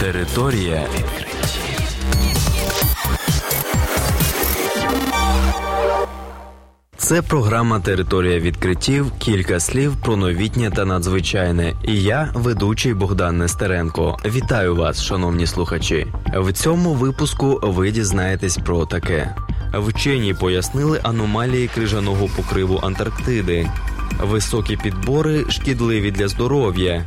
Територія відкриттів. Це програма Територія відкриттів. Кілька слів про новітнє та надзвичайне. І я, ведучий Богдан Нестеренко. Вітаю вас, шановні слухачі. В цьому випуску ви дізнаєтесь про таке: вчені пояснили аномалії крижаного покриву Антарктиди, високі підбори шкідливі для здоров'я.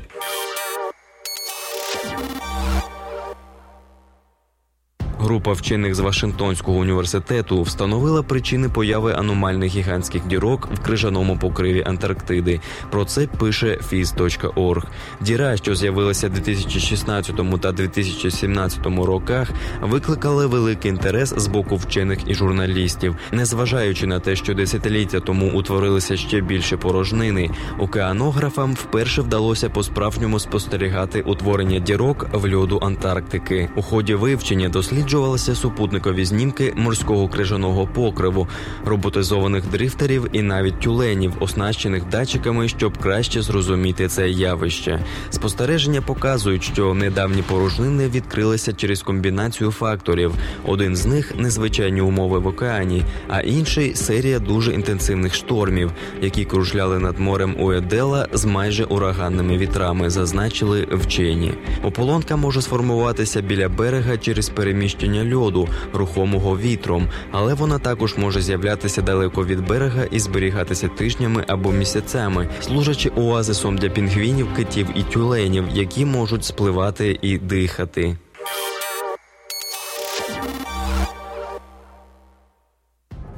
Група вчених з Вашингтонського університету встановила причини появи аномальних гігантських дірок в крижаному покриві Антарктиди. Про це пише FIS.org. Діра, що з'явилася в 2016 та 2017 роках, викликали великий інтерес з боку вчених і журналістів, незважаючи на те, що десятиліття тому утворилися ще більше порожнини. Океанографам вперше вдалося по справжньому спостерігати утворення дірок в льоду Антарктики. У ході вивчення досліджень досліджувалися супутникові знімки морського крижаного покриву, роботизованих дрифтерів і навіть тюленів, оснащених датчиками, щоб краще зрозуміти це явище. Спостереження показують, що недавні порожнини відкрилися через комбінацію факторів. Один з них незвичайні умови в океані, а інший серія дуже інтенсивних штормів, які кружляли над морем Уедела з майже ураганними вітрами, зазначили вчені. Ополонка може сформуватися біля берега через переміщення розміщення льоду, рухомого вітром, але вона також може з'являтися далеко від берега і зберігатися тижнями або місяцями, служачи оазисом для пінгвінів, китів і тюленів, які можуть спливати і дихати.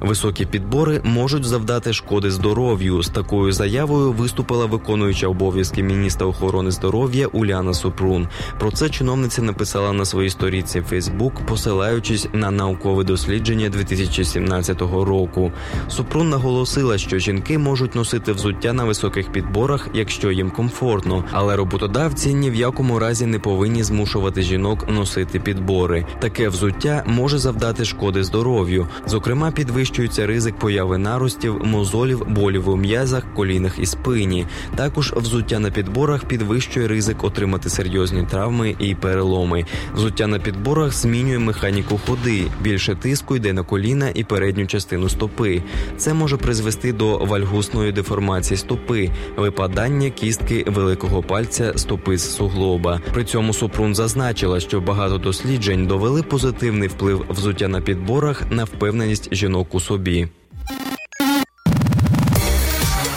Високі підбори можуть завдати шкоди здоров'ю. З такою заявою виступила виконуюча обов'язки міністра охорони здоров'я Уляна Супрун. Про це чиновниця написала на своїй сторінці Фейсбук, посилаючись на наукове дослідження 2017 року. Супрун наголосила, що жінки можуть носити взуття на високих підборах, якщо їм комфортно, але роботодавці ні в якому разі не повинні змушувати жінок носити підбори. Таке взуття може завдати шкоди здоров'ю, зокрема підвищення підвищується ризик появи наростів, мозолів, болів у м'язах, колінах і спині. Також взуття на підборах підвищує ризик отримати серйозні травми і переломи. Взуття на підборах змінює механіку ходи. Більше тиску йде на коліна і передню частину стопи. Це може призвести до вальгусної деформації стопи, випадання кістки великого пальця стопи з суглоба. При цьому Супрун зазначила, що багато досліджень довели позитивний вплив взуття на підборах на впевненість жінок у собі.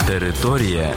Територія.